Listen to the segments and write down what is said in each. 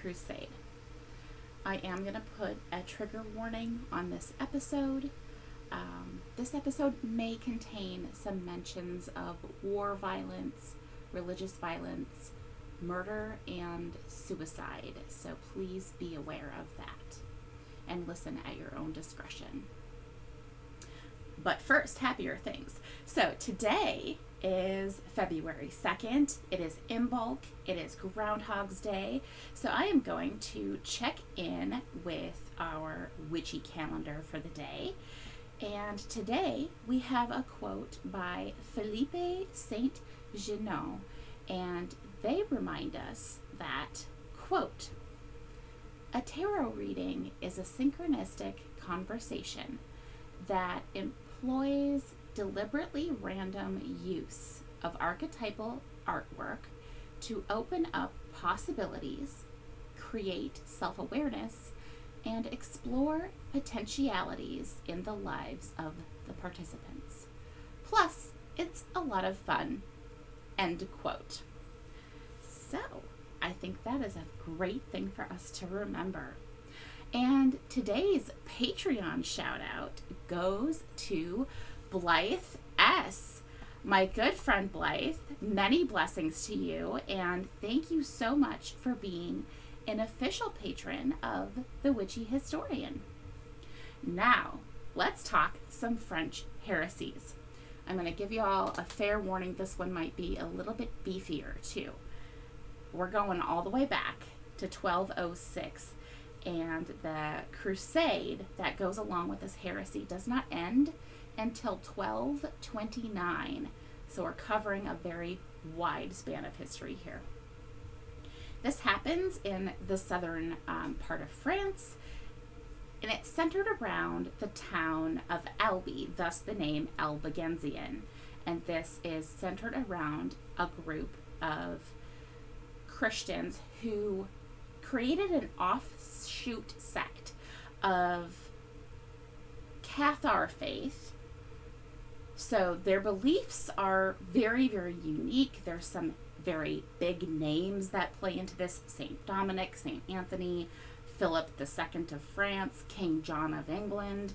Crusade. I am going to put a trigger warning on this episode. Um, this episode may contain some mentions of war violence, religious violence, murder, and suicide, so please be aware of that and listen at your own discretion. But first, happier things. So today is February 2nd. It is Imbolc. It is Groundhog's Day. So I am going to check in with our witchy calendar for the day. And today we have a quote by Philippe Saint Genot, and they remind us that, quote, a tarot reading is a synchronistic conversation that employs deliberately random use of archetypal artwork to open up possibilities, create self awareness, and explore potentialities in the lives of the participants. Plus, it's a lot of fun. End quote. So, I think that is a great thing for us to remember. And today's Patreon shout out goes to Blythe S. My good friend Blythe, many blessings to you, and thank you so much for being an official patron of the Witchy Historian. Now, let's talk some French heresies. I'm going to give you all a fair warning. This one might be a little bit beefier, too. We're going all the way back to 1206, and the crusade that goes along with this heresy does not end until 1229. So we're covering a very wide span of history here. This happens in the southern um, part of France, and it's centered around the town of Albi, thus the name Albigensian. And this is centered around a group of Christians who created an offshoot sect of Cathar faith. So their beliefs are very, very unique. There's some very big names that play into this St. Dominic, St. Anthony, Philip II of France, King John of England,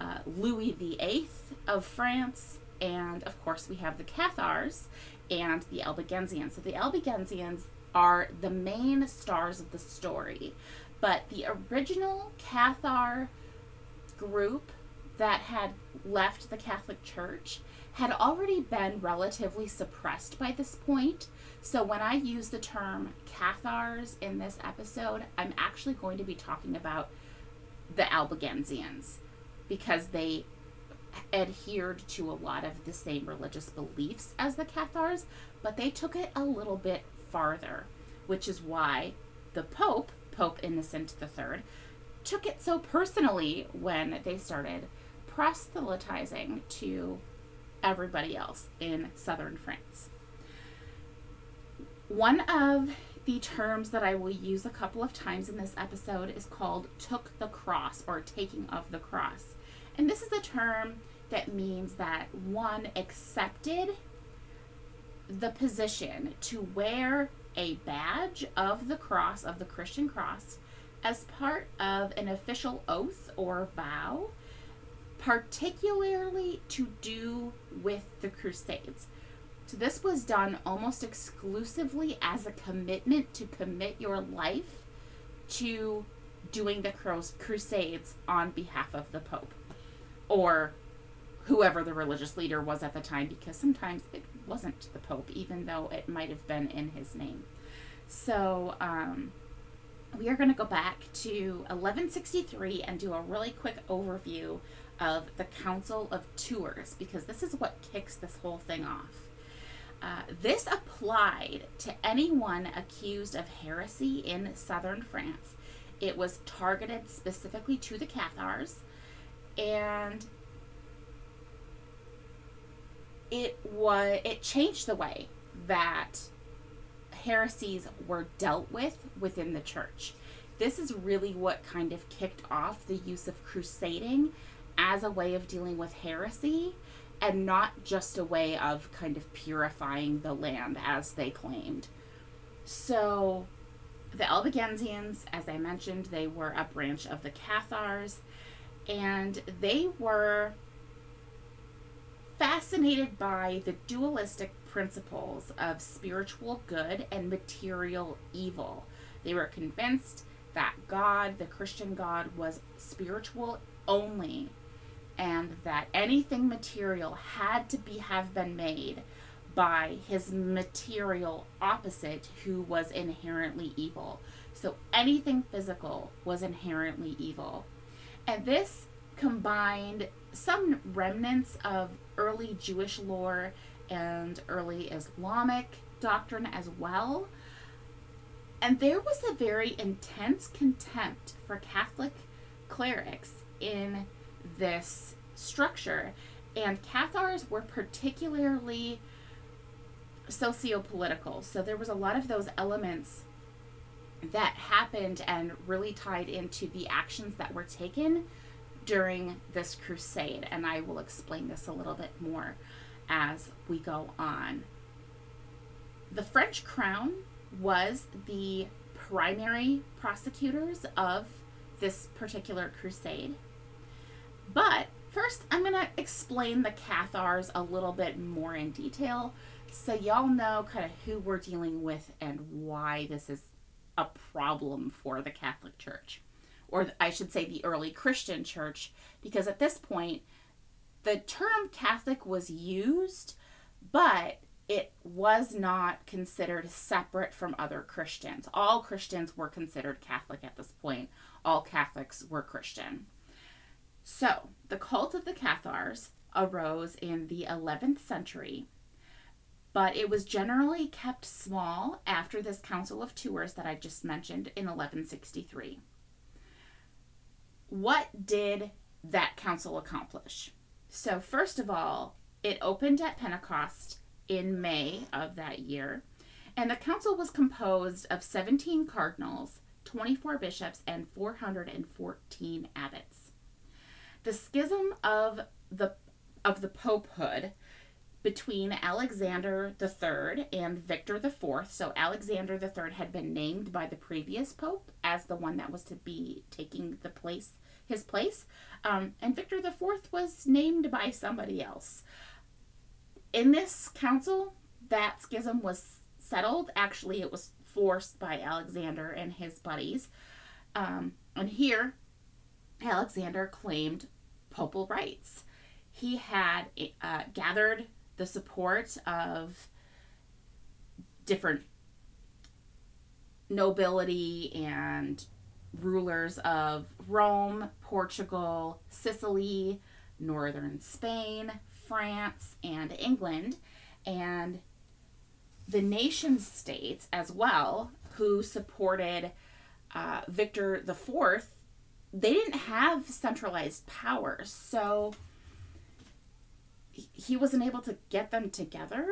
uh, Louis VIII of France, and of course we have the Cathars and the Albigensians. So the Albigensians are the main stars of the story, but the original Cathar group that had left the Catholic Church had already been relatively suppressed by this point. So when I use the term Cathars in this episode, I'm actually going to be talking about the Albigensians because they adhered to a lot of the same religious beliefs as the Cathars, but they took it a little bit farther, which is why the Pope, Pope Innocent III, took it so personally when they started proselytizing to everybody else in southern France. One of the terms that I will use a couple of times in this episode is called took the cross or taking of the cross. And this is a term that means that one accepted the position to wear a badge of the cross, of the Christian cross, as part of an official oath or vow, particularly to do with the Crusades. So, this was done almost exclusively as a commitment to commit your life to doing the Crusades on behalf of the Pope or whoever the religious leader was at the time, because sometimes it wasn't the Pope, even though it might have been in his name. So, um, we are going to go back to 1163 and do a really quick overview of the Council of Tours because this is what kicks this whole thing off. Uh, this applied to anyone accused of heresy in southern France. It was targeted specifically to the Cathars, and it was it changed the way that heresies were dealt with within the church. this is really what kind of kicked off the use of crusading as a way of dealing with heresy and not just a way of kind of purifying the land as they claimed. So, the Albigensians, as I mentioned, they were a branch of the Cathars, and they were fascinated by the dualistic principles of spiritual good and material evil. They were convinced that God, the Christian God, was spiritual only and that anything material had to be have been made by his material opposite who was inherently evil. So anything physical was inherently evil. And this combined some remnants of early Jewish lore and early Islamic doctrine as well. And there was a very intense contempt for Catholic clerics in this structure. And Cathars were particularly socio-political. So there was a lot of those elements that happened and really tied into the actions that were taken during this crusade. And I will explain this a little bit more as we go on. The French crown was the primary prosecutors of this particular crusade. But first, I'm going to explain the Cathars a little bit more in detail so y'all know kind of who we're dealing with and why this is a problem for the Catholic Church. Or I should say the early Christian church, because at this point, the term Catholic was used, but it was not considered separate from other Christians. All Christians were considered Catholic at this point. All Catholics were Christian. So, the cult of the Cathars arose in the 11th century, but it was generally kept small after this Council of Tours that I just mentioned in 1163. What did that council accomplish? So, first of all, it opened at Pentecost in May of that year, and the council was composed of 17 cardinals, 24 bishops, and 414 abbots. The schism of the of the popehood between Alexander III and Victor IV. So Alexander III had been named by the previous pope as the one that was to be taking the place his place. Um, and Victor IV was named by somebody else. In this council, that schism was settled. Actually, it was forced by Alexander and his buddies. Um, and here, Alexander claimed papal rights He had uh, gathered the support of different nobility and rulers of Rome, Portugal, Sicily, northern Spain, France, and England, and the nation states as well, who supported uh, Victor IV, they didn't have centralized power. So he wasn't able to get them together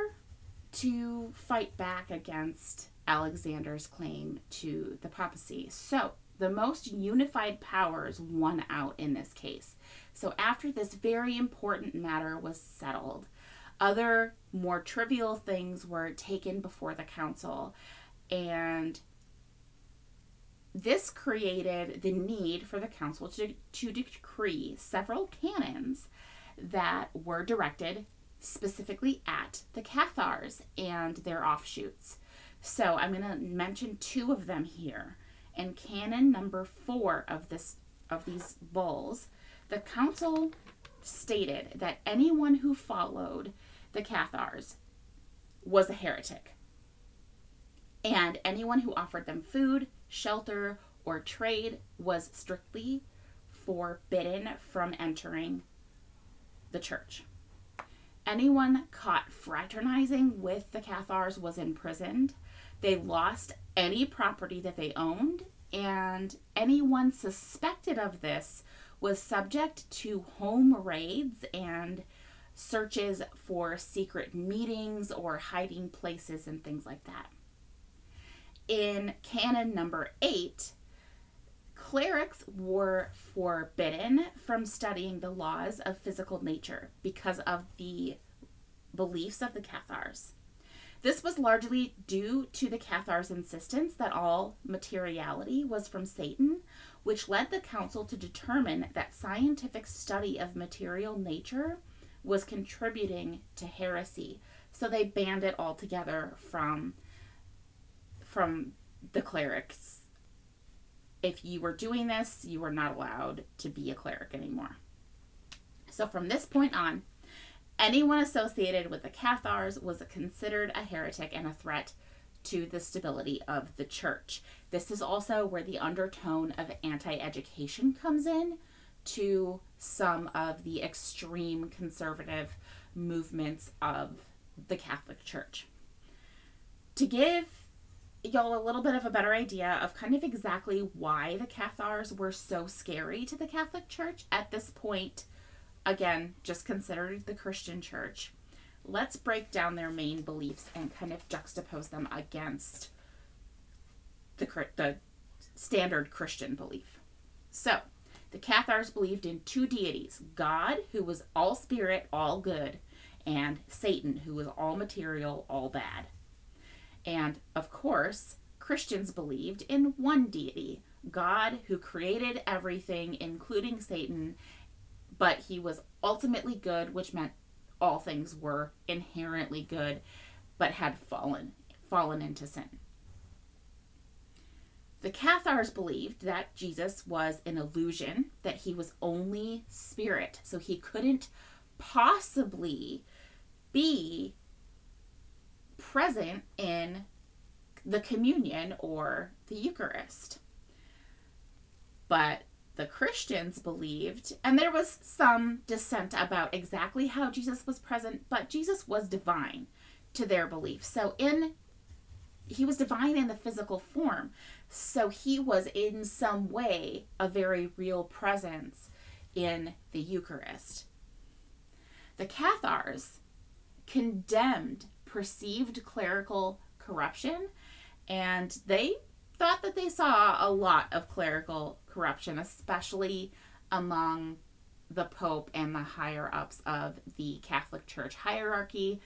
to fight back against Alexander's claim to the papacy. So the most unified powers won out in this case. So, after this very important matter was settled, other more trivial things were taken before the council, and this created the need for the council to, to decree several canons that were directed specifically at the Cathars and their offshoots. So, I'm going to mention two of them here in canon number four of this of these bulls, the council stated that anyone who followed the Cathars was a heretic. And anyone who offered them food, shelter, or trade was strictly forbidden from entering the church. Anyone caught fraternizing with the Cathars was imprisoned. They lost any property that they owned, and anyone suspected of this was subject to home raids and searches for secret meetings or hiding places and things like that. In canon number eight, clerics were forbidden from studying the laws of physical nature because of the beliefs of the Cathars. This was largely due to the Cathars' insistence that all materiality was from Satan, which led the council to determine that scientific study of material nature was contributing to heresy. So they banned it altogether from from the clerics. If you were doing this, you were not allowed to be a cleric anymore. So from this point on, anyone associated with the Cathars was considered a heretic and a threat to the stability of the church. This is also where the undertone of anti education comes in to some of the extreme conservative movements of the Catholic Church. To give y'all a little bit of a better idea of kind of exactly why the Cathars were so scary to the Catholic Church at this point, again, just consider the Christian Church. Let's break down their main beliefs and kind of juxtapose them against the, the standard Christian belief. So, the Cathars believed in two deities God, who was all spirit, all good, and Satan, who was all material, all bad. And of course, Christians believed in one deity God, who created everything, including Satan, but he was ultimately good, which meant all things were inherently good, but had fallen fallen into sin. The Cathars believed that Jesus was an illusion, that he was only spirit, so he couldn't possibly be present in the communion or the Eucharist. But the Christians believed, and there was some dissent about exactly how Jesus was present, but Jesus was divine to their belief. So in he was divine in the physical form. So he was in some way a very real presence in the Eucharist. The Cathars condemned perceived clerical corruption and they thought that they saw a lot of clerical corruption, especially among the Pope and the higher ups of the Catholic Church hierarchy.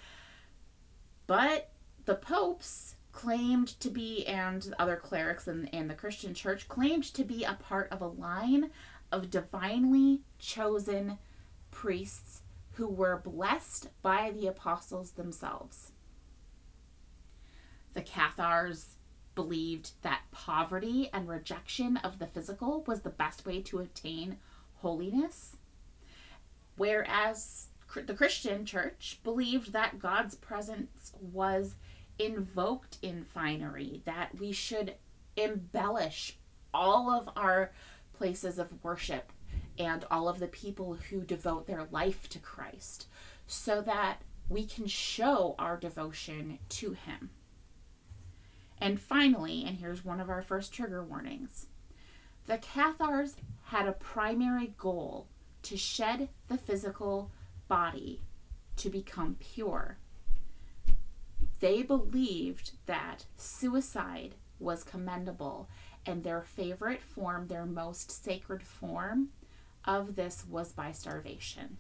But the popes claimed to be, and other clerics in the Christian church claimed to be a part of a line of divinely chosen priests who were blessed by the apostles themselves. The Cathars believed that poverty and rejection of the physical was the best way to attain holiness, whereas the Christian church believed that God's presence was invoked in finery, that we should embellish all of our places of worship and all of the people who devote their life to Christ so that we can show our devotion to Him. And finally, and here's one of our first trigger warnings the Cathars had a primary goal to shed the physical body to become pure they believed that suicide was commendable, and their favorite form, their most sacred form of this was by starvation.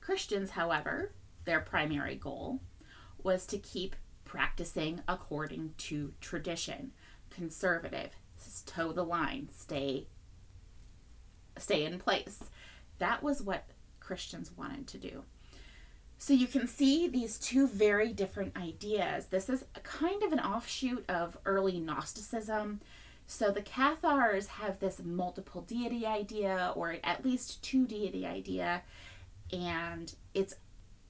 Christians, however, their primary goal was to keep practicing according to tradition, conservative, toe the line, stay stay in place. That was what Christians wanted to do. So you can see these two very different ideas. This is kind of an offshoot of early Gnosticism. So the Cathars have this multiple deity idea, or at least two deity idea, and it's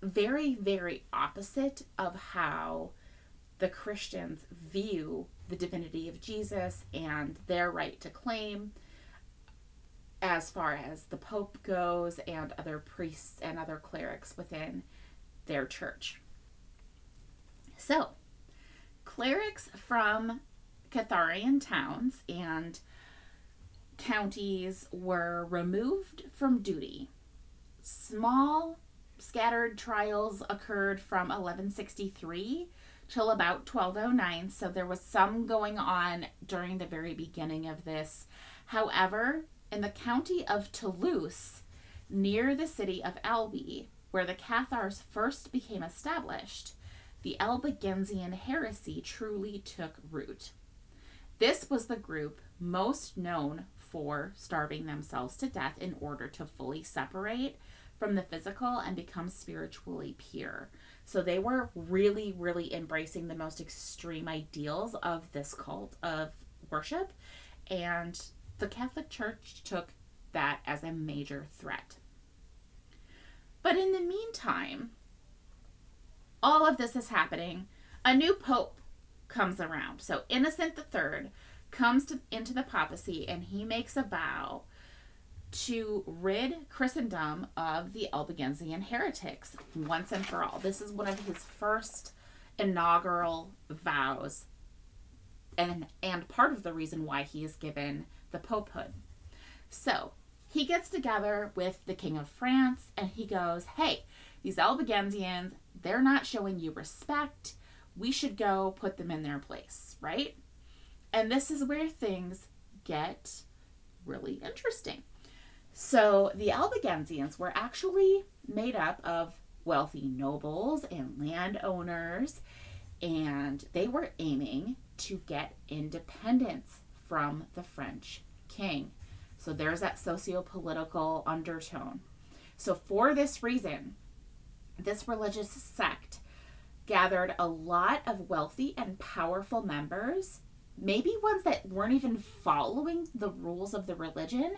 very, very opposite of how the Christians view the divinity of Jesus and their right to claim as far as the Pope goes and other priests and other clerics within their church. So, clerics from Catharian towns and counties were removed from duty. Small scattered trials occurred from 1163 till about 1209. So there was some going on during the very beginning of this. However, in the county of Toulouse, near the city of Albi, where the Cathars first became established, the Albigensian heresy truly took root. This was the group most known for starving themselves to death in order to fully separate from the physical and become spiritually pure. So they were really, really embracing the most extreme ideals of this cult of worship. And the Catholic Church took that as a major threat. But in the meantime, all of this is happening. A new pope comes around. So Innocent III comes to, into the papacy and he makes a vow to rid Christendom of the Albigensian heretics once and for all. This is one of his first inaugural vows and and part of the reason why he is given the popehood. So, he gets together with the king of France and he goes, "Hey, these Albigensians, they're not showing you respect. We should go put them in their place, right?" And this is where things get really interesting. So the Albigensians were actually made up of wealthy nobles and landowners, and they were aiming to get independence from the French king. So there's that socio political undertone. So, for this reason, this religious sect gathered a lot of wealthy and powerful members, maybe ones that weren't even following the rules of the religion,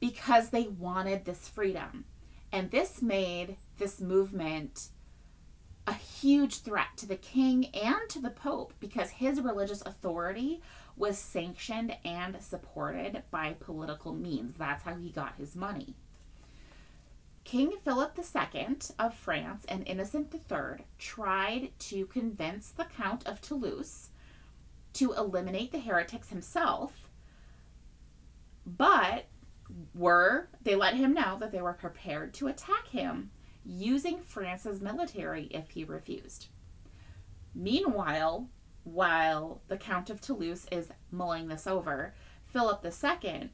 because they wanted this freedom. And this made this movement a huge threat to the king and to the pope because his religious authority was sanctioned and supported by political means. That's how he got his money. King Philip II of France and Innocent III tried to convince the Count of Toulouse to eliminate the heretics himself, but were they let him know that they were prepared to attack him using France's military if he refused. Meanwhile, while the Count of Toulouse is mulling this over, Philip II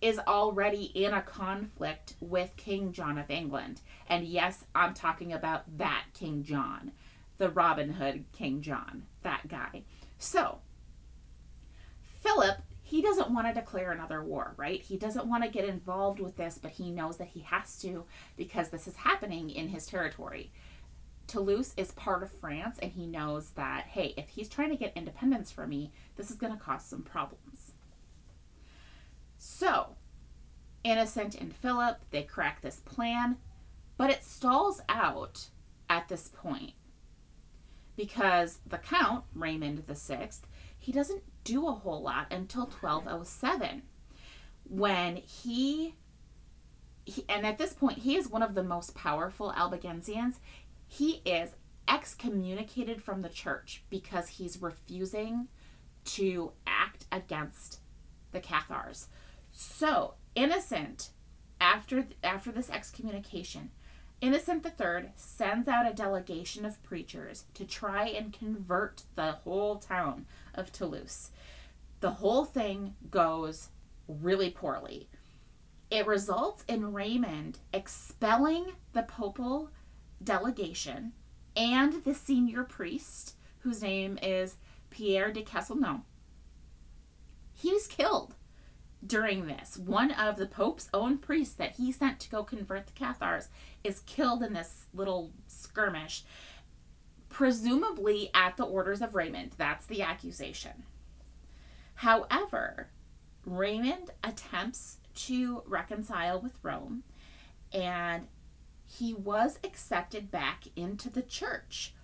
is already in a conflict with King John of England. And yes, I'm talking about that King John, the Robin Hood King John, that guy. So, Philip he doesn't want to declare another war, right? He doesn't want to get involved with this, but he knows that he has to because this is happening in his territory. Toulouse is part of France, and he knows that, hey, if he's trying to get independence from me, this is going to cause some problems. So, Innocent and Philip, they crack this plan, but it stalls out at this point because the Count, Raymond VI, he doesn't do a whole lot until 1207 when he, he and at this point he is one of the most powerful Albigensians. He is excommunicated from the church because he's refusing to act against the Cathars. So, Innocent after after this excommunication, Innocent III sends out a delegation of preachers to try and convert the whole town of Toulouse the whole thing goes really poorly. It results in Raymond expelling the papal delegation and the senior priest, whose name is Pierre de Castelnau. He was killed during this. One of the Pope's own priests that he sent to go convert the Cathars is killed in this little skirmish, presumably at the orders of Raymond. That's the accusation. However, Raymond attempts to reconcile with Rome and he was accepted back into the church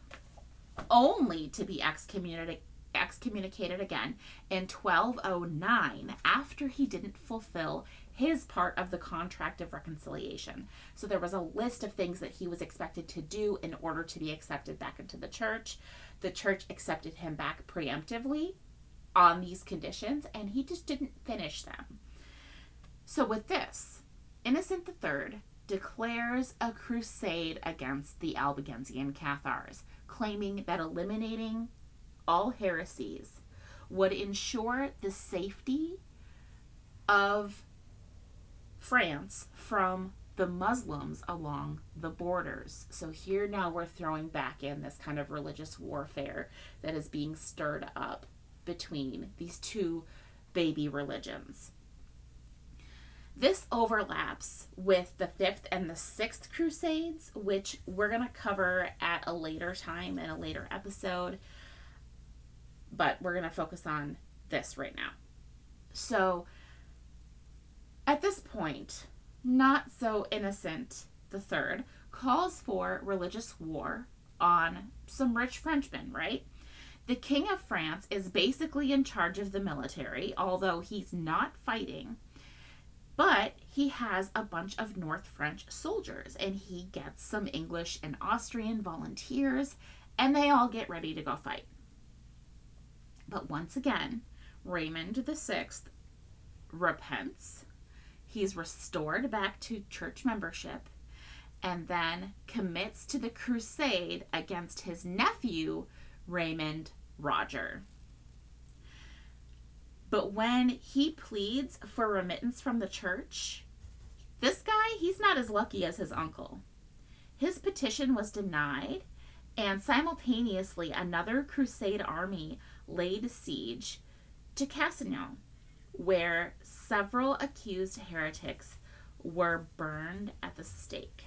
only to be excommunicated excommunicated again in 1209 after he didn't fulfill his part of the contract of reconciliation. So there was a list of things that he was expected to do in order to be accepted back into the church. The church accepted him back preemptively on these conditions, and he just didn't finish them. So, with this, Innocent III declares a crusade against the Albigensian Cathars, claiming that eliminating all heresies would ensure the safety of France from the Muslims along the borders. So here now we're throwing back in this kind of religious warfare that is being stirred up between these two baby religions. This overlaps with the fifth and the sixth crusades, which we're going to cover at a later time in a later episode. But we're going to focus on this right now. So, at this point, not so innocent the third calls for religious war on some rich Frenchmen, right? The King of France is basically in charge of the military, although he's not fighting. But he has a bunch of North French soldiers, and he gets some English and Austrian volunteers, and they all get ready to go fight. But once again, Raymond VI repents. He's restored back to church membership and then commits to the crusade against his nephew, Raymond Roger. But when he pleads for remittance from the church, this guy, he's not as lucky as his uncle. His petition was denied, and simultaneously, another crusade army laid siege to Cassignon, where several accused heretics were burned at the stake.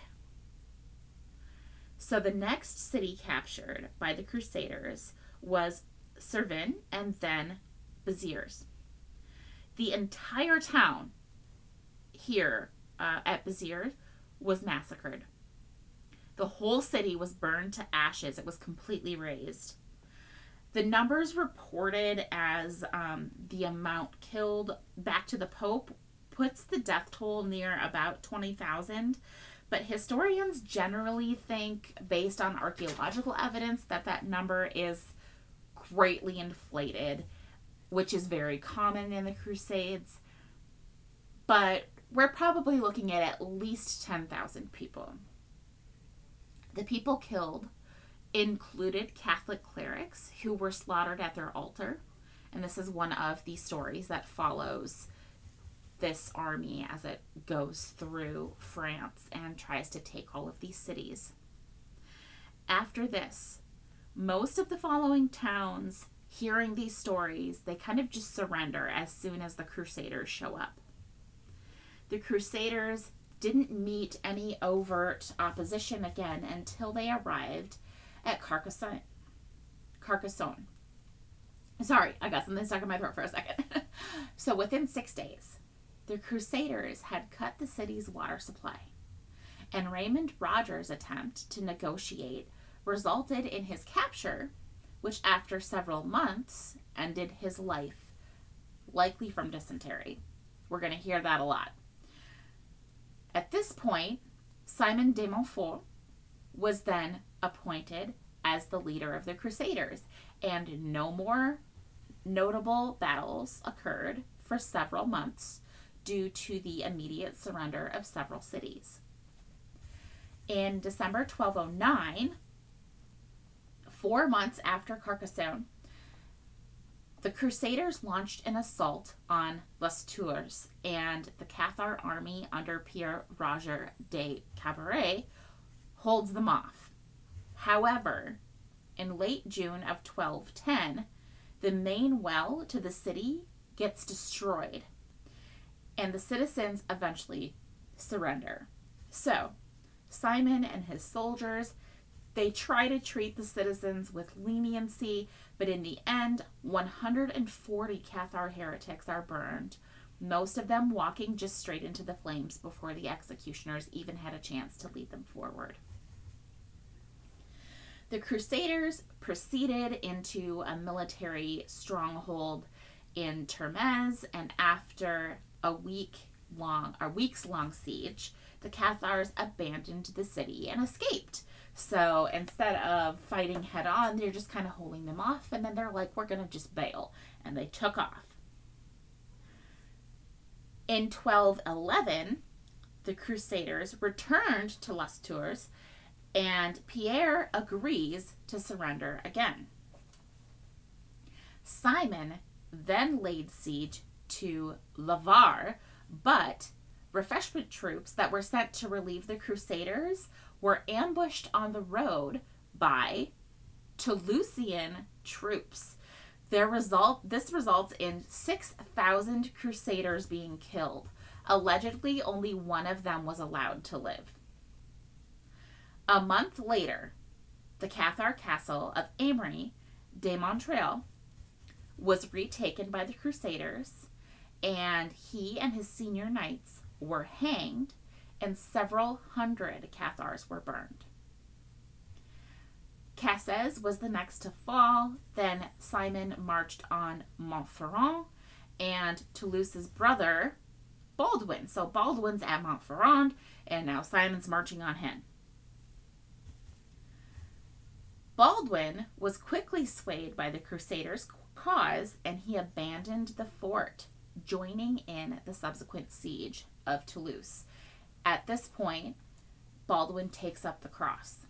So the next city captured by the Crusaders was Servian and then Beziers the entire town here uh, at Beziers was massacred. The whole city was burned to ashes. It was completely razed. The numbers reported as um, the amount killed back to the Pope puts the death toll near about 20,000. But historians generally think, based on archaeological evidence, that that number is greatly inflated which is very common in the Crusades. But we're probably looking at at least 10,000 people. The people killed included Catholic clerics who were slaughtered at their altar. And this is one of the stories that follows this army as it goes through France and tries to take all of these cities. After this, most of the following towns hearing these stories, they kind of just surrender as soon as the Crusaders show up. The Crusaders didn't meet any overt opposition again until they arrived at Carcassonne. Carcassonne. Sorry, I got something stuck in my throat for a second. so within six days, the Crusaders had cut the city's water supply, and Raymond Rogers' attempt to negotiate resulted in his capture which after several months ended his life, likely from dysentery. We're going to hear that a lot. At this point, Simon de Montfort was then appointed as the leader of the Crusaders, and no more notable battles occurred for several months due to the immediate surrender of several cities. In December 1209, four months after Carcassonne, the Crusaders launched an assault on Les Tours, and the Cathar army under Pierre Roger de Cabaret holds them off. However, in late June of 1210, the main well to the city gets destroyed, and the citizens eventually surrender. So, Simon and his soldiers they try to treat the citizens with leniency, but in the end, 140 Cathar heretics are burned, most of them walking just straight into the flames before the executioners even had a chance to lead them forward. The Crusaders proceeded into a military stronghold in Termes, and after a week long, a weeks long siege, the Cathars abandoned the city and escaped. So instead of fighting head on, they're just kind of holding them off, and then they're like, we're going to just bail. And they took off. In 1211, the Crusaders returned to Les Tours and Pierre agrees to surrender again. Simon then laid siege to Lavaur, but refreshment troops that were sent to relieve the Crusaders were ambushed on the road by Toulousian troops. Their result this results in 6,000 crusaders being killed. Allegedly, only one of them was allowed to live. A month later, the Cathar castle of Aymery de Montreal was retaken by the Crusaders, and he and his senior knights were hanged, and several hundred Cathars were burned. Casses was the next to fall. Then Simon marched on Montferrand and Toulouse's brother, Baldwin. So Baldwin's at Montferrand, and now Simon's marching on him. Baldwin was quickly swayed by the Crusaders' cause and he abandoned the fort, joining in the subsequent siege of Toulouse. At this point, Baldwin takes up the cross.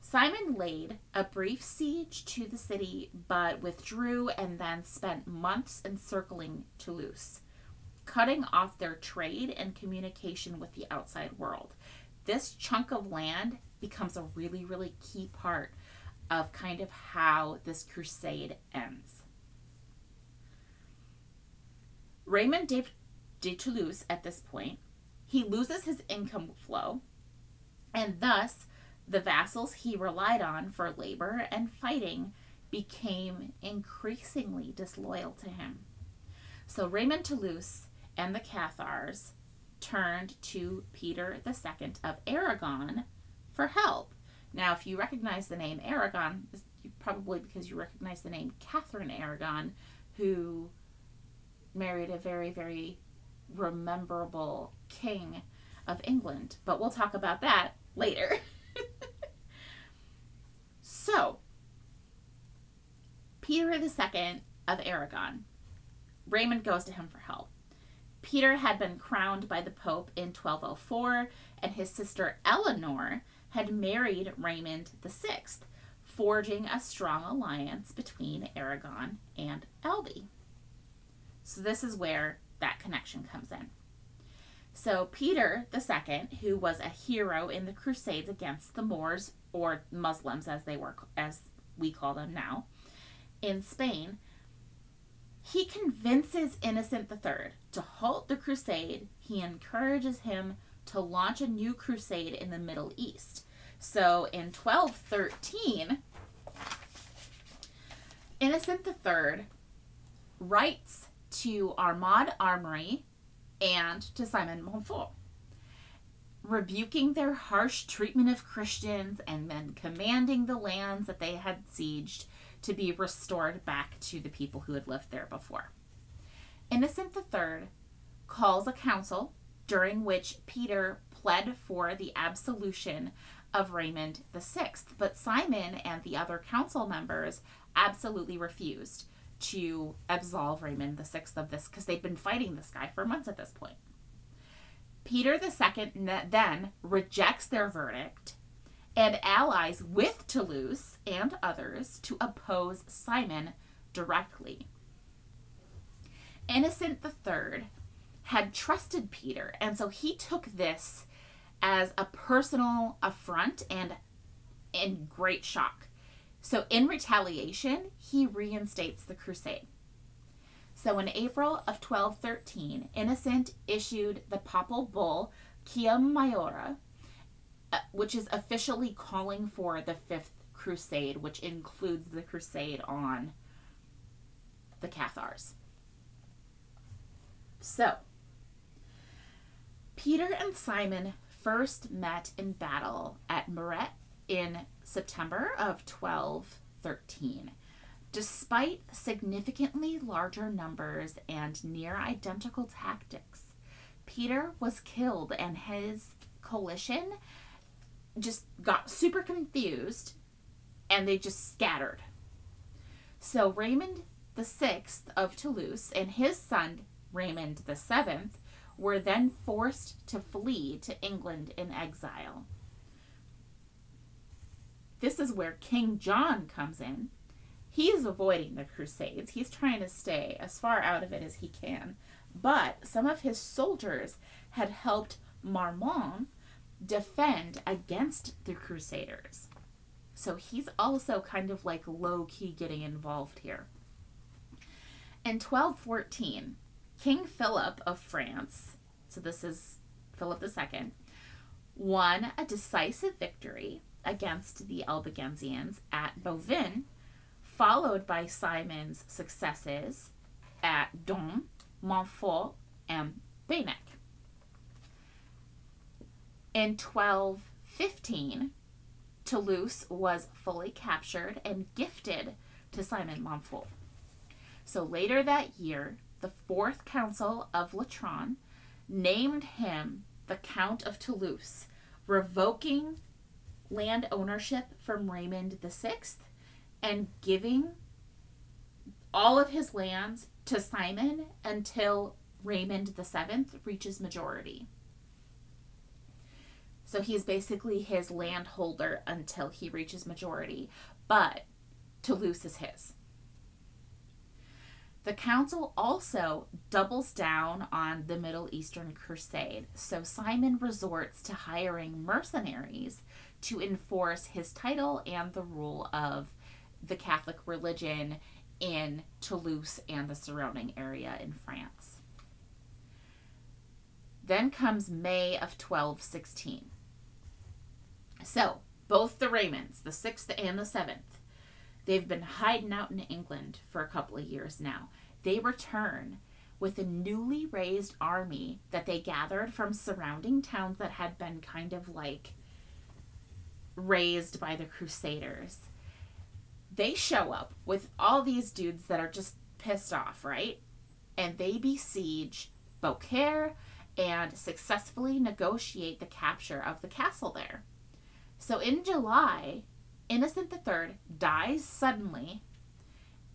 Simon laid a brief siege to the city, but withdrew and then spent months encircling Toulouse, cutting off their trade and communication with the outside world. This chunk of land becomes a really, really key part of kind of how this crusade ends. Raymond de, de Toulouse, at this point, he loses his income flow, and thus the vassals he relied on for labor and fighting became increasingly disloyal to him. So Raymond Toulouse and the Cathars turned to Peter II of Aragon for help. Now, if you recognize the name Aragon, probably because you recognize the name Catherine Aragon, who married a very, very rememberable king of England. But we'll talk about that later. so, Peter II of Aragon, Raymond goes to him for help. Peter had been crowned by the Pope in 1204, and his sister Eleanor had married Raymond VI, forging a strong alliance between Aragon and Albi. So, this is where that connection comes in. So, Peter II, who was a hero in the Crusades against the Moors, or Muslims as they were, as we call them now, in Spain, he convinces Innocent III to halt the crusade. He encourages him to launch a new crusade in the Middle East. So in 1213, Innocent III writes to Arnaud Amaury and to Simon Montfort, rebuking their harsh treatment of Christians and then commanding the lands that they had sieged to be restored back to the people who had lived there before. Innocent III calls a council during which Peter pled for the absolution of Raymond VI, but Simon and the other council members absolutely refused to absolve Raymond VI of this because they'd been fighting this guy for months at this point. Peter II then rejects their verdict and allies with Toulouse and others to oppose Simon directly. Innocent III had trusted Peter, and so he took this as a personal affront and in great shock. So, in retaliation, he reinstates the crusade. So, in April of 1213, Innocent issued the papal bull Quia Maiora, uh, which is officially calling for the Fifth Crusade, which includes the crusade on the Cathars. So, Peter and Simon first met in battle at Muret in September of 1213. Despite significantly larger numbers and near identical tactics, Peter was killed and his coalition just got super confused and they just scattered. So Raymond the Sixth of Toulouse and his son Raymond the Seventh were then forced to flee to England in exile. This is where King John comes in. He's avoiding the Crusades. He's trying to stay as far out of it as he can. But some of his soldiers had helped Marmande defend against the Crusaders. So he's also kind of like low key getting involved here. In 1214, King Philip of France, so this is Philip II, won a decisive victory against the Albigensians at Bouvines, followed by Simon's successes at Domme, Montfort, and Beynac. In 1215, Toulouse was fully captured and gifted to Simon Montfort. So later that year, the Fourth Council of Lateran named him the Count of Toulouse, revoking land ownership from Raymond VI and giving all of his lands to Simon until Raymond VII reaches majority. So he's basically his landholder until he reaches majority, but Toulouse is his. The council also doubles down on the Middle Eastern crusade, so Simon resorts to hiring mercenaries to enforce his title and the rule of the Catholic religion in Toulouse and the surrounding area in France. Then comes May of 1216. So, both the Raymonds, the 6th and the 7th, they've been hiding out in England for a couple of years now. They return with a newly raised army that they gathered from surrounding towns that had been kind of like raised by the Crusaders. They show up with all these dudes that are just pissed off, right? And they besiege Beaucaire and successfully negotiate the capture of the castle there. So in July, Innocent III dies suddenly,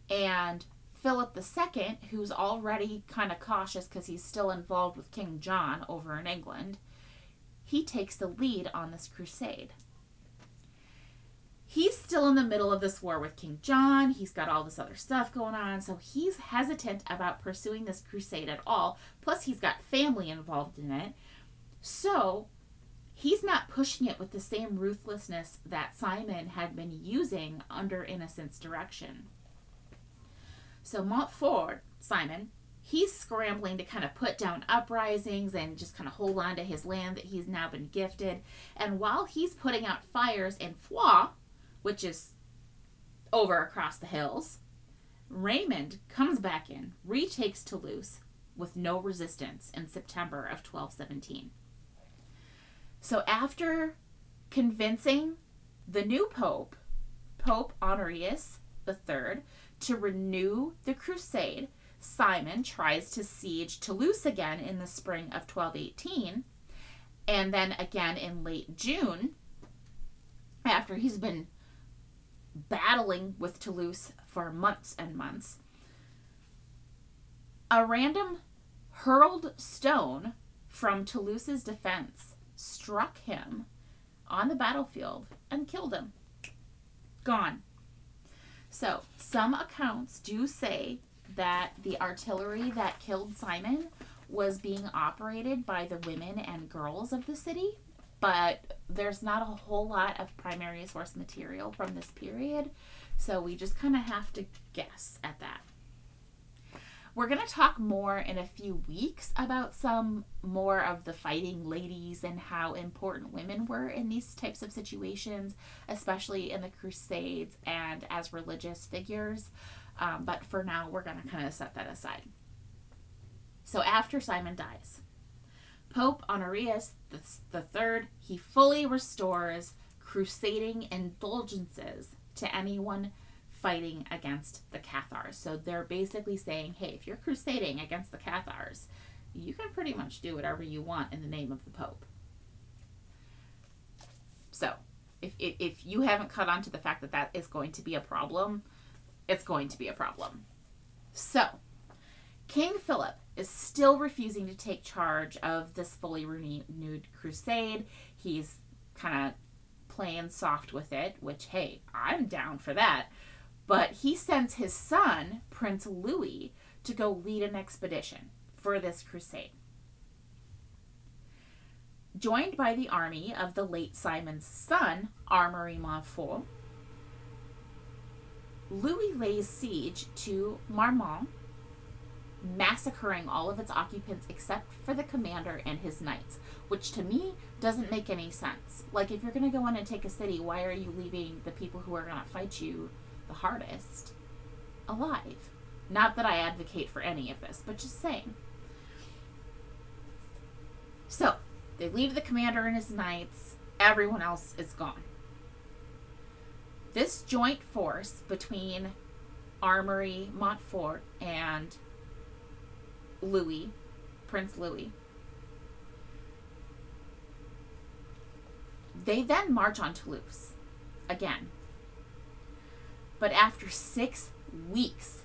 and Philip II, who's already kind of cautious because he's still involved with King John over in England, he takes the lead on this crusade. He's still in the middle of this war with King John. He's got all this other stuff going on, so he's hesitant about pursuing this crusade at all. Plus, he's got family involved in it. So, he's not pushing it with the same ruthlessness that Simon had been using under Innocent's direction. So Montfort, Simon, he's scrambling to kind of put down uprisings and just kind of hold on to his land that he's now been gifted. And while he's putting out fires in Foix, which is over across the hills, Raymond comes back in, retakes Toulouse with no resistance in September of 1217. So after convincing the new pope, Pope Honorius III, to renew the crusade, Simon tries to siege Toulouse again in the spring of 1218, and then again in late June, after he's been battling with Toulouse for months and months. A random hurled stone from Toulouse's defense struck him on the battlefield and killed him. Gone. So, some accounts do say that the artillery that killed Simon was being operated by the women and girls of the city, but there's not a whole lot of primary source material from this period, so we just kind of have to guess at that. We're going to talk more in a few weeks about some more of the fighting ladies and how important women were in these types of situations, especially in the Crusades and as religious figures. Um, but for now, we're going to kind of set that aside. So after Simon dies, Pope Honorius III, he fully restores crusading indulgences to anyone fighting against the Cathars. So they're basically saying, hey, if you're crusading against the Cathars, you can pretty much do whatever you want in the name of the Pope. So if, if, if you haven't caught on to the fact that that is going to be a problem, it's going to be a problem. So, King Philip is still refusing to take charge of this fully renewed crusade. He's kind of playing soft with it, which, hey, I'm down for that. But he sends his son, Prince Louis, to go lead an expedition for this crusade. Joined by the army of the late Simon's son, Amaury Montfort, Louis lays siege to Marmande, massacring all of its occupants except for the commander and his knights, which to me doesn't make any sense. Like, if you're going to go in and take a city, why are you leaving the people who are going to fight you the hardest alive? Not that I advocate for any of this, but just saying. So, they leave the commander and his knights, everyone else is gone. This joint force between Amaury Montfort and Louis, Prince Louis, they then march on Toulouse again. But after six weeks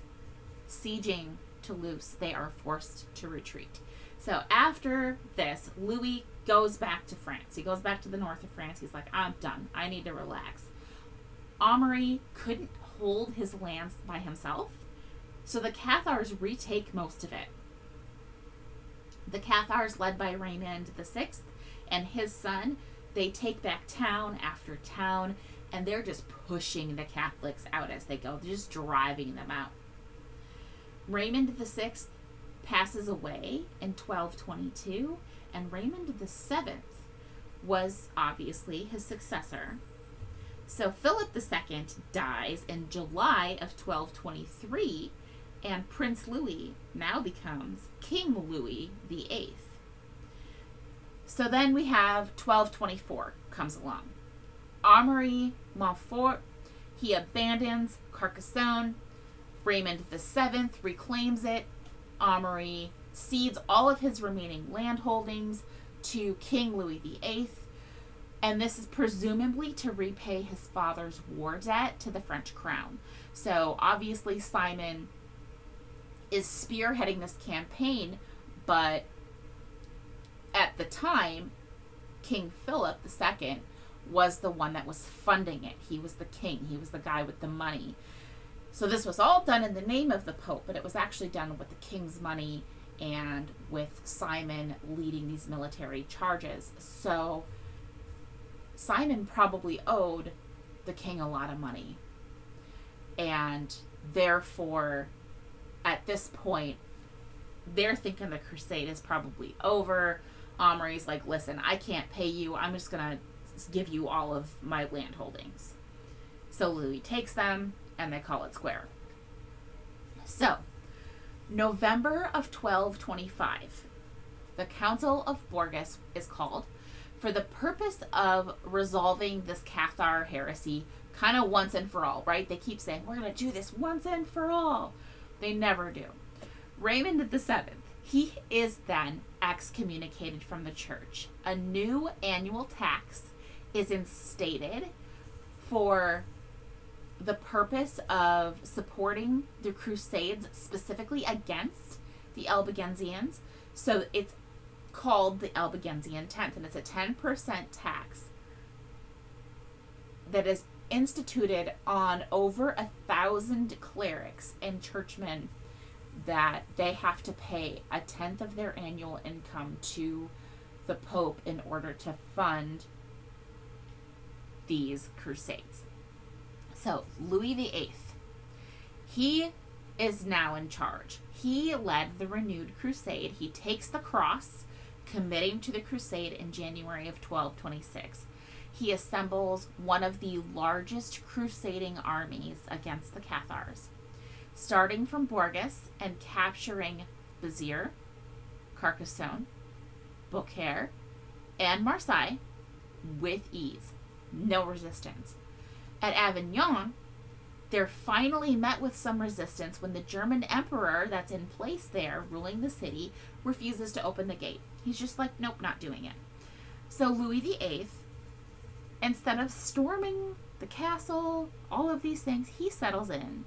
sieging Toulouse, they are forced to retreat. So after this, Louis goes back to France. He goes back to the north of France. He's like, I'm done. I need to relax. Amaury couldn't hold his lands by himself, so the Cathars retake most of it. The Cathars, led by Raymond VI and his son, they take back town after town, and they're just pushing the Catholics out as they go. They're just driving them out. Raymond VI passes away in 1222, and Raymond VII was obviously his successor. So Philip II dies in July of 1223, and Prince Louis now becomes King Louis VIII. So then we have 1224 comes along. Amaury Montfort, he abandons Carcassonne. Raymond VII reclaims it. Amaury cedes all of his remaining land holdings to King Louis VIII and this is presumably to repay his father's war debt to the French crown. So obviously, Simon is spearheading this campaign, but at the time, King Philip II was the one that was funding it. He was the king, he was the guy with the money. So this was all done in the name of the Pope, but it was actually done with the king's money and with Simon leading these military charges. So Simon probably owed the king a lot of money. And therefore, at this point, they're thinking the crusade is probably over. Amaury's like, listen, I can't pay you. I'm just going to give you all of my land holdings. So Louis takes them and they call it square. So, November of 1225, the Council of Bourges is called for the purpose of resolving this Cathar heresy kind of once and for all, right? They keep saying, we're going to do this once and for all. They never do. Raymond the Seventh, he is then excommunicated from the church. A new annual tax is instated for the purpose of supporting the crusades specifically against the Albigensians. So it's called the Albigensian tenth, and it's a 10% tax that is instituted on over a thousand clerics and churchmen that they have to pay a tenth of their annual income to the Pope in order to fund these crusades. So, Louis VIII, he is now in charge. He led the renewed crusade. He takes the cross committing to the crusade in January of 1226. He assembles one of the largest crusading armies against the Cathars, starting from Bourges and capturing Béziers, Carcassonne, Beaucaire, and Marseille with ease. No resistance. At Avignon, they're finally met with some resistance when the German emperor that's in place there, ruling the city, refuses to open the gate. He's just like, nope, not doing it. So Louis VIII, instead of storming the castle, all of these things, he settles in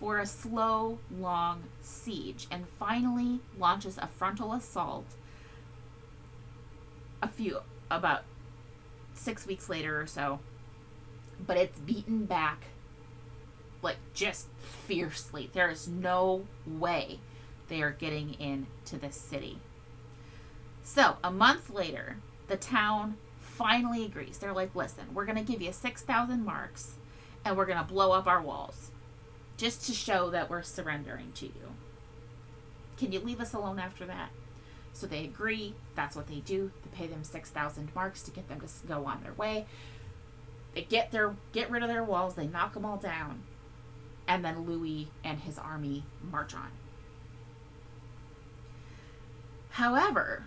for a slow, long siege and finally launches a frontal assault a few, about six weeks later or so. But it's beaten back like just fiercely. There is no way they are getting into this city. So, a month later, the town finally agrees. They're like, listen, we're going to give you 6,000 marks and we're going to blow up our walls just to show that we're surrendering to you. Can you leave us alone after that? So they agree. That's what they do. They pay them 6,000 marks to get them to go on their way. They get their get rid of their walls. They knock them all down. And then Louis and his army march on. However,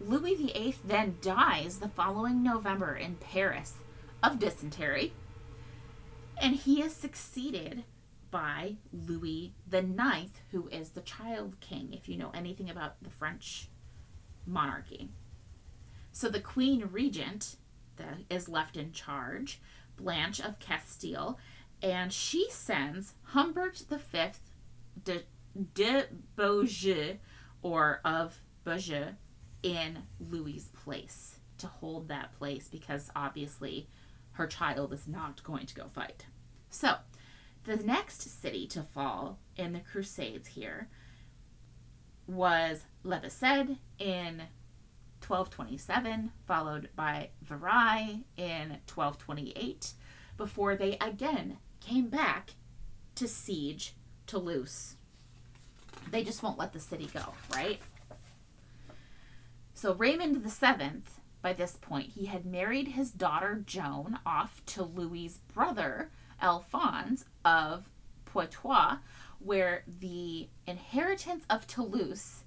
Louis VIII then dies the following November in Paris of dysentery, and he is succeeded by Louis IX, who is the child king, if you know anything about the French monarchy. So the queen regent is left in charge, Blanche of Castile, and she sends Humbert V de, de Beaujeu, or of Beaujeu, in Louis's place to hold that place because obviously her child is not going to go fight. So, the next city to fall in the Crusades here was Labécède in 1227, followed by Vareilles in 1228, before they again came back to siege Toulouse. They just won't let the city go, right? So Raymond VII, by this point, he had married his daughter Joan off to Louis's brother Alphonse of Poitou, where the inheritance of Toulouse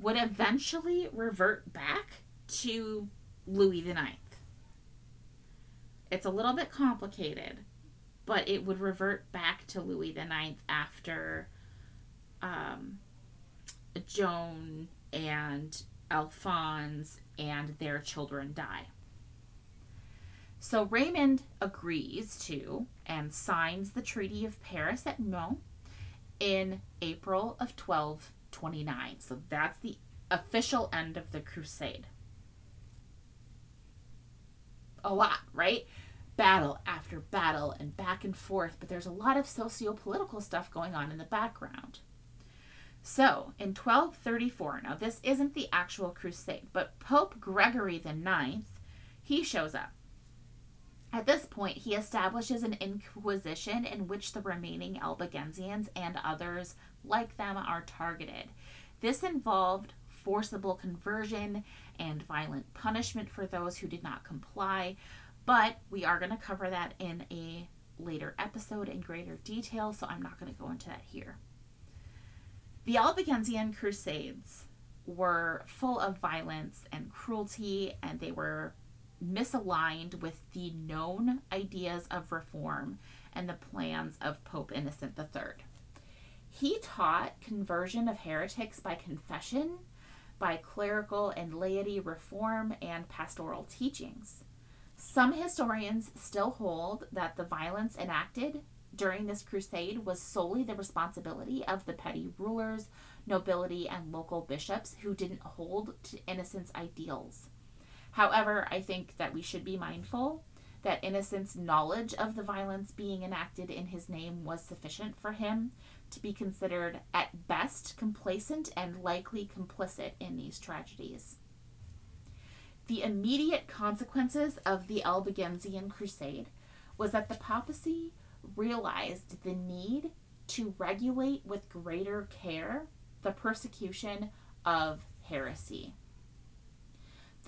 would eventually revert back to Louis IX. It's a little bit complicated, but it would revert back to Louis IX after um, Joan and Alphonse and their children die. So Raymond agrees to and signs the Treaty of Paris at Meaux in April of 1229. So that's the official end of the crusade. A lot, right? Battle after battle and back and forth, but there's a lot of socio political stuff going on in the background. So, in 1234, now this isn't the actual crusade, but Pope Gregory IX, he shows up. At this point, he establishes an inquisition in which the remaining Albigensians and others like them are targeted. This involved forcible conversion and violent punishment for those who did not comply, but we are going to cover that in a later episode in greater detail, so I'm not going to go into that here. The Albigensian Crusades were full of violence and cruelty, and they were misaligned with the known ideas of reform and the plans of Pope Innocent III. He taught conversion of heretics by confession, by clerical and laity reform, and pastoral teachings. Some historians still hold that the violence enacted during this crusade was solely the responsibility of the petty rulers, nobility, and local bishops who didn't hold to Innocent's ideals. However, I think that we should be mindful that Innocent's knowledge of the violence being enacted in his name was sufficient for him to be considered at best complacent and likely complicit in these tragedies. The immediate consequences of the Albigensian crusade was that the papacy realized the need to regulate with greater care the persecution of heresy.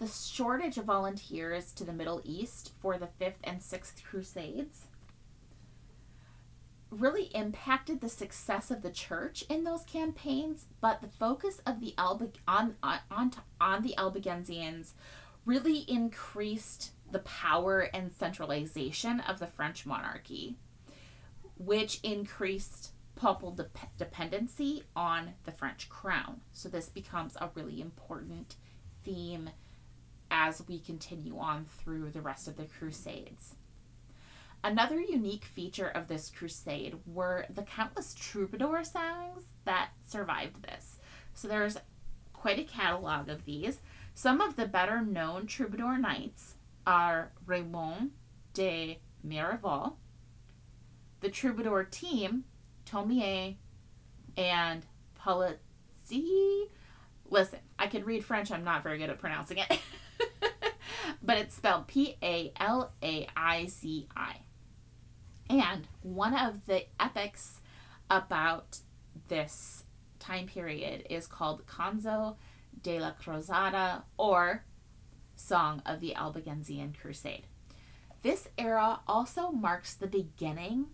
The shortage of volunteers to the Middle East for the Fifth and Sixth Crusades really impacted the success of the church in those campaigns, but the focus of the Albi- on, on, on the Albigensians really increased the power and centralization of the French monarchy which increased papal de- dependency on the French crown. So this becomes a really important theme as we continue on through the rest of the Crusades. Another unique feature of this crusade were the countless troubadour songs that survived this. So there's quite a catalog of these. Some of the better known troubadour knights are Raymond de Miraval, the troubadour team, Tomier and Palaizi. Listen, I can read French, I'm not very good at pronouncing it. but it's spelled P A L A I Z I. And one of the epics about this time period is called Canso de la Cruzada or Song of the Albigensian Crusade. This era also marks the beginning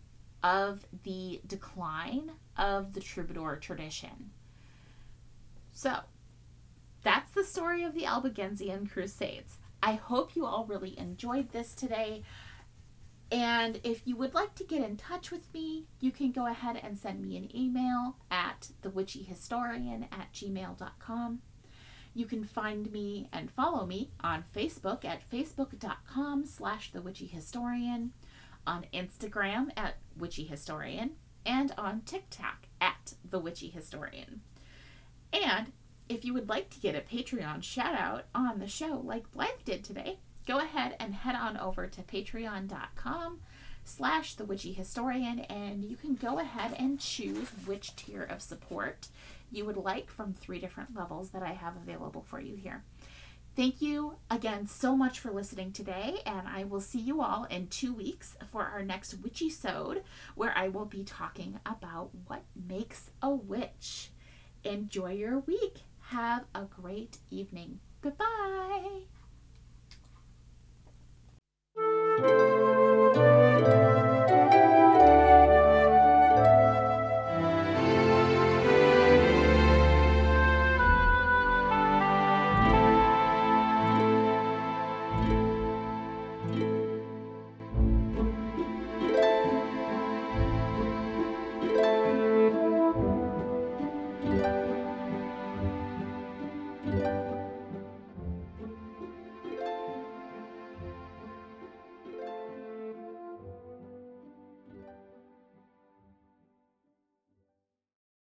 of the decline of the troubadour tradition. So, that's the story of the Albigensian Crusades. I hope you all really enjoyed this today. And if you would like to get in touch with me, you can go ahead and send me an email at thewitchyhistorian at gmail.com. You can find me and follow me on Facebook at facebook.com slash thewitchyhistorian, on Instagram at witchyhistorian, and on TikTok at thewitchyhistorian. And if you would like to get a Patreon shout out on the show like Blythe did today, go ahead and head on over to patreon.com slash the witchy historian and you can go ahead and choose which tier of support you would like from three different levels that I have available for you here. Thank you again so much for listening today, and I will see you all in two weeks for our next Witchy Sode, where I will be talking about what makes a witch. Enjoy your week. Have a great evening. Goodbye.